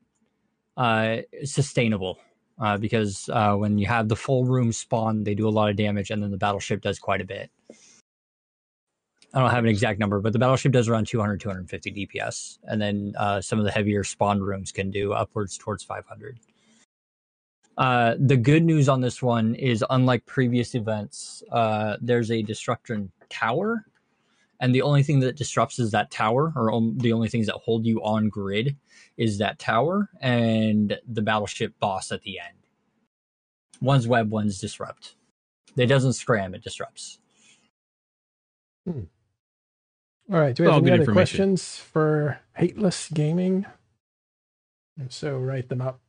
S2: uh, is sustainable. Uh, because uh, when you have the full room spawn, they do a lot of damage, and then the battleship does quite a bit. I don't have an exact number, but the battleship does around 200, 250 DPS. And then uh, some of the heavier spawn rooms can do upwards towards 500. Uh, the good news on this one is, unlike previous events, uh, there's a destruction tower, and the only thing that disrupts is that tower, or on, the only things that hold you on grid is that tower and the battleship boss at the end. One's web, one's disrupt. It doesn't scram; it disrupts.
S1: All right. Do we have
S6: All
S1: any other questions for Hateless Gaming? If so, write them up.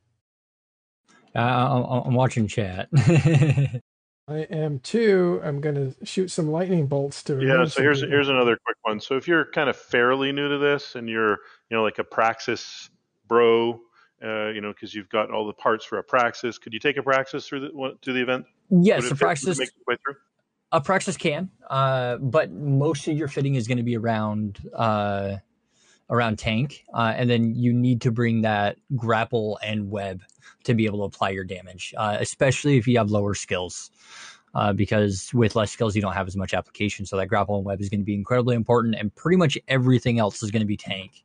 S2: Uh, I'm, I'm watching chat.
S1: I am too. I'm going to shoot some lightning bolts to.
S3: yeah. So here's
S1: people.
S3: here's another quick one. So if you're kind of fairly new to this and you're you know like a Praxis bro, uh, you know because you've got all the parts for a Praxis, could you take a Praxis through the to the event?
S2: yes,
S3: Would
S2: the
S3: it- would it
S2: Praxis
S3: make way through?
S2: a Praxis can, uh, but most of your fitting is going to be around uh, around tank, uh, and then you need to bring that grapple and web to be able to apply your damage, uh, especially if you have lower skills. uh, because with less skills, you don't have as much application. So that grapple and web is going to be incredibly important, and pretty much everything else is going to be tank.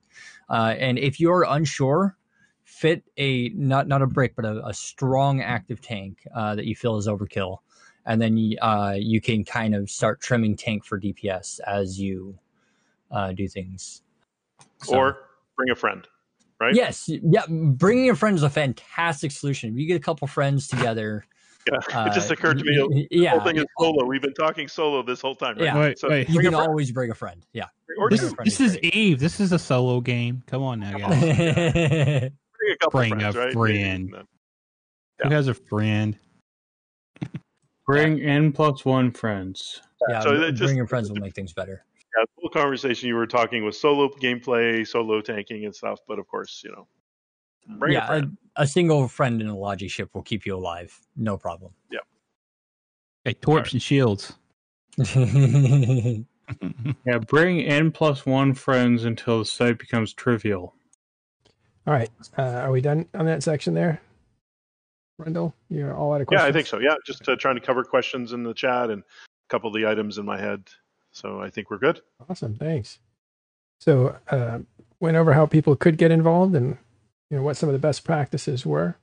S2: Uh, and if you're unsure, fit a not not a brick, but a, a strong active tank uh, that you feel is overkill, and then uh, you can kind of start trimming tank for DPS as you do things.
S3: So, or bring a friend. Right?
S2: Yes, yeah. Bringing a friend is a fantastic solution. If you get a couple friends together,
S3: yeah, uh, it just occurred to me. The whole thing is solo. We've been talking solo this whole time, right?
S2: Yeah,
S6: wait,
S2: so
S6: wait.
S2: you can always bring a friend. Yeah,
S3: or
S6: this, is, this is Eve. This is a solo game. Come on now, guys.
S3: bring a couple
S6: bring
S3: friends,
S6: a
S3: right?
S6: friend.
S3: Yeah.
S6: Who has a friend?
S5: Bring n plus one friends.
S2: yeah,
S3: so
S2: br-
S3: it just-
S2: friends will make things better.
S3: Yeah, the whole conversation you were talking with solo gameplay, solo tanking and stuff. But of course, you know, bring a
S2: yeah,
S3: friend.
S2: a, a single friend in a logi ship will keep you alive, no problem. Yeah.
S6: Hey, torps and shields.
S5: Yeah, bring n plus one friends until the site becomes trivial.
S1: All right. Uh, are we done on that section there? Rendell, you're all out of questions. yeah.
S3: I think so. Yeah, just uh, trying to cover questions in the chat and a couple of the items in my head. So I think we're good.
S1: Awesome. Thanks. So, uh, went over how people could get involved and you know what some of the best practices were,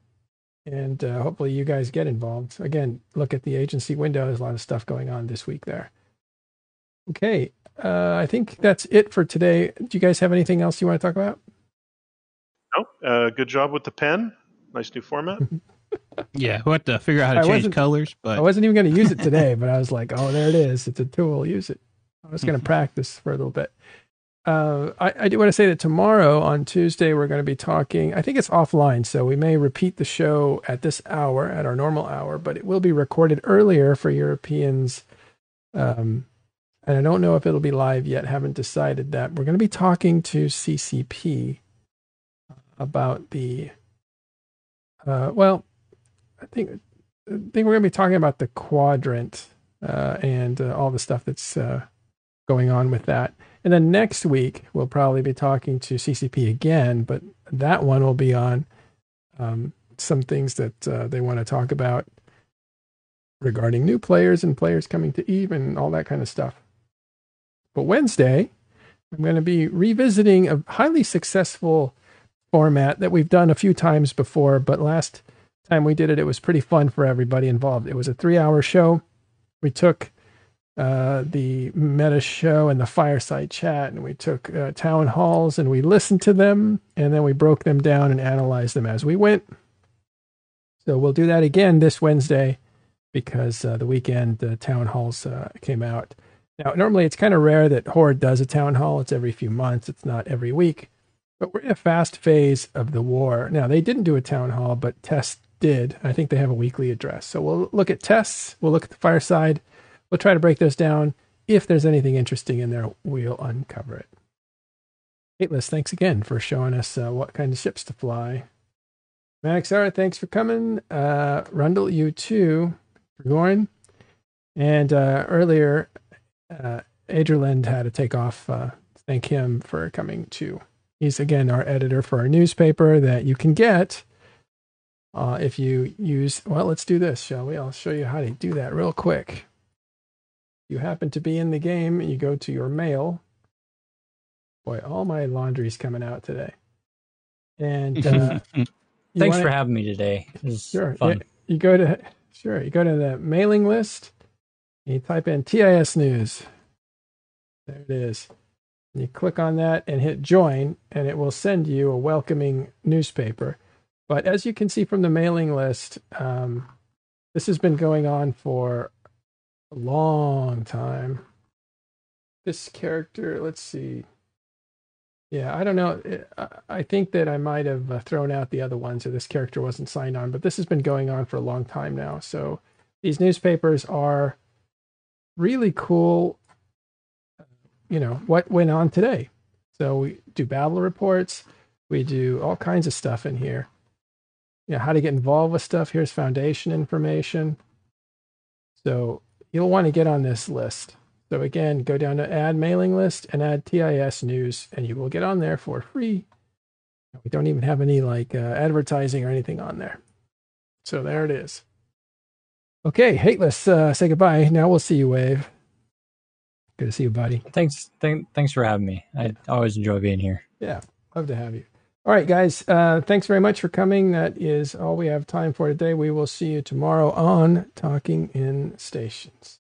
S1: and uh, hopefully you guys get involved. Again, look at the agency window. There's a lot of stuff going on this week there. Okay, uh, I think that's it for today. Do you guys have anything else you want to talk about?
S3: No, uh, good job with the pen. Nice new format.
S6: Yeah, we'll have to figure out how to
S1: I
S6: change
S1: wasn't-
S6: colors,
S1: I wasn't even going to use it today, but I was like, oh, there it is. It's a tool. Use it. I was going to practice for a little bit. Uh, I, I do want to say that tomorrow on Tuesday, we're going to be talking. I think it's offline, so we may repeat the show at this hour, at our normal hour, but it will be recorded earlier for Europeans. Um, and I don't know if it'll be live yet. Haven't decided that. We're going to be talking to CCP about the. Uh, well, I think I think we're going to be talking about the quadrant uh, and uh, all the stuff that's uh, going on with that. And then next week we'll probably be talking to CCP again, but that one will be on um, some things that uh, they want to talk about regarding new players and players coming to Eve and all that kind of stuff. But Wednesday, I'm going to be revisiting a highly successful format that we've done a few times before, but last time we did it, it was pretty fun for everybody involved. It was a three hour show. We took uh, the meta show and the fireside chat, and we took uh, town halls and we listened to them, and then we broke them down and analyzed them as we went. So we'll do that again this Wednesday because uh, the weekend uh, town halls uh, came out. Now, normally it's kind of rare that Horde does a town hall. It's every few months, it's not every week. But we're in a fast phase of the war. Now, they didn't do a town hall, but Test did. I think they have a weekly address. So we'll look at tests, we'll look at the fireside, we'll try to break those down. If there's anything interesting in there, we'll uncover it. Atlas, thanks again for showing us uh, what kind of ships to fly. Maxara, thanks for coming. Uh, Rundle, you too, for going. And uh, earlier, uh, Adriland had to take off. Uh, thank him for coming too. He's again our editor for our newspaper that you can get uh, if you use. Well, let's do this, shall we? I'll show you how to do that real quick. You happen to be in the game, you go to your mail. Boy, all my laundry's coming out today. And uh,
S2: Thanks
S1: wanna-
S2: for having me today.
S1: Sure. Yeah, you go to sure. You go to the mailing list. And you type in TIS news. There it is. And you click on that and hit join, and it will send you a welcoming newspaper. But as you can see from the mailing list, um, this has been going on for a long time. This character, let's see. Yeah, I don't know. I- think that I might have uh, thrown out the other ones, or this character wasn't signed on. But this has been going on for a long time now. So these newspapers are really cool. You know what went on today. So we do battle reports. We do all kinds of stuff in here. You know how to get involved with stuff. Here's foundation information. So you'll want to get on this list. So again, go down to add mailing list and add TIS news, and you will get on there for free. We don't even have any like uh, advertising or anything on there. So there it is. Okay, hey, let's uh, say goodbye. Now we'll see you, Wave. Good to see you, buddy.
S2: Thanks, th- thanks for having me. I always enjoy being here.
S1: Yeah, love to have you. All right, guys. Uh, thanks very much for coming. That is all we have time for today. We will see you tomorrow on Talking in Stations.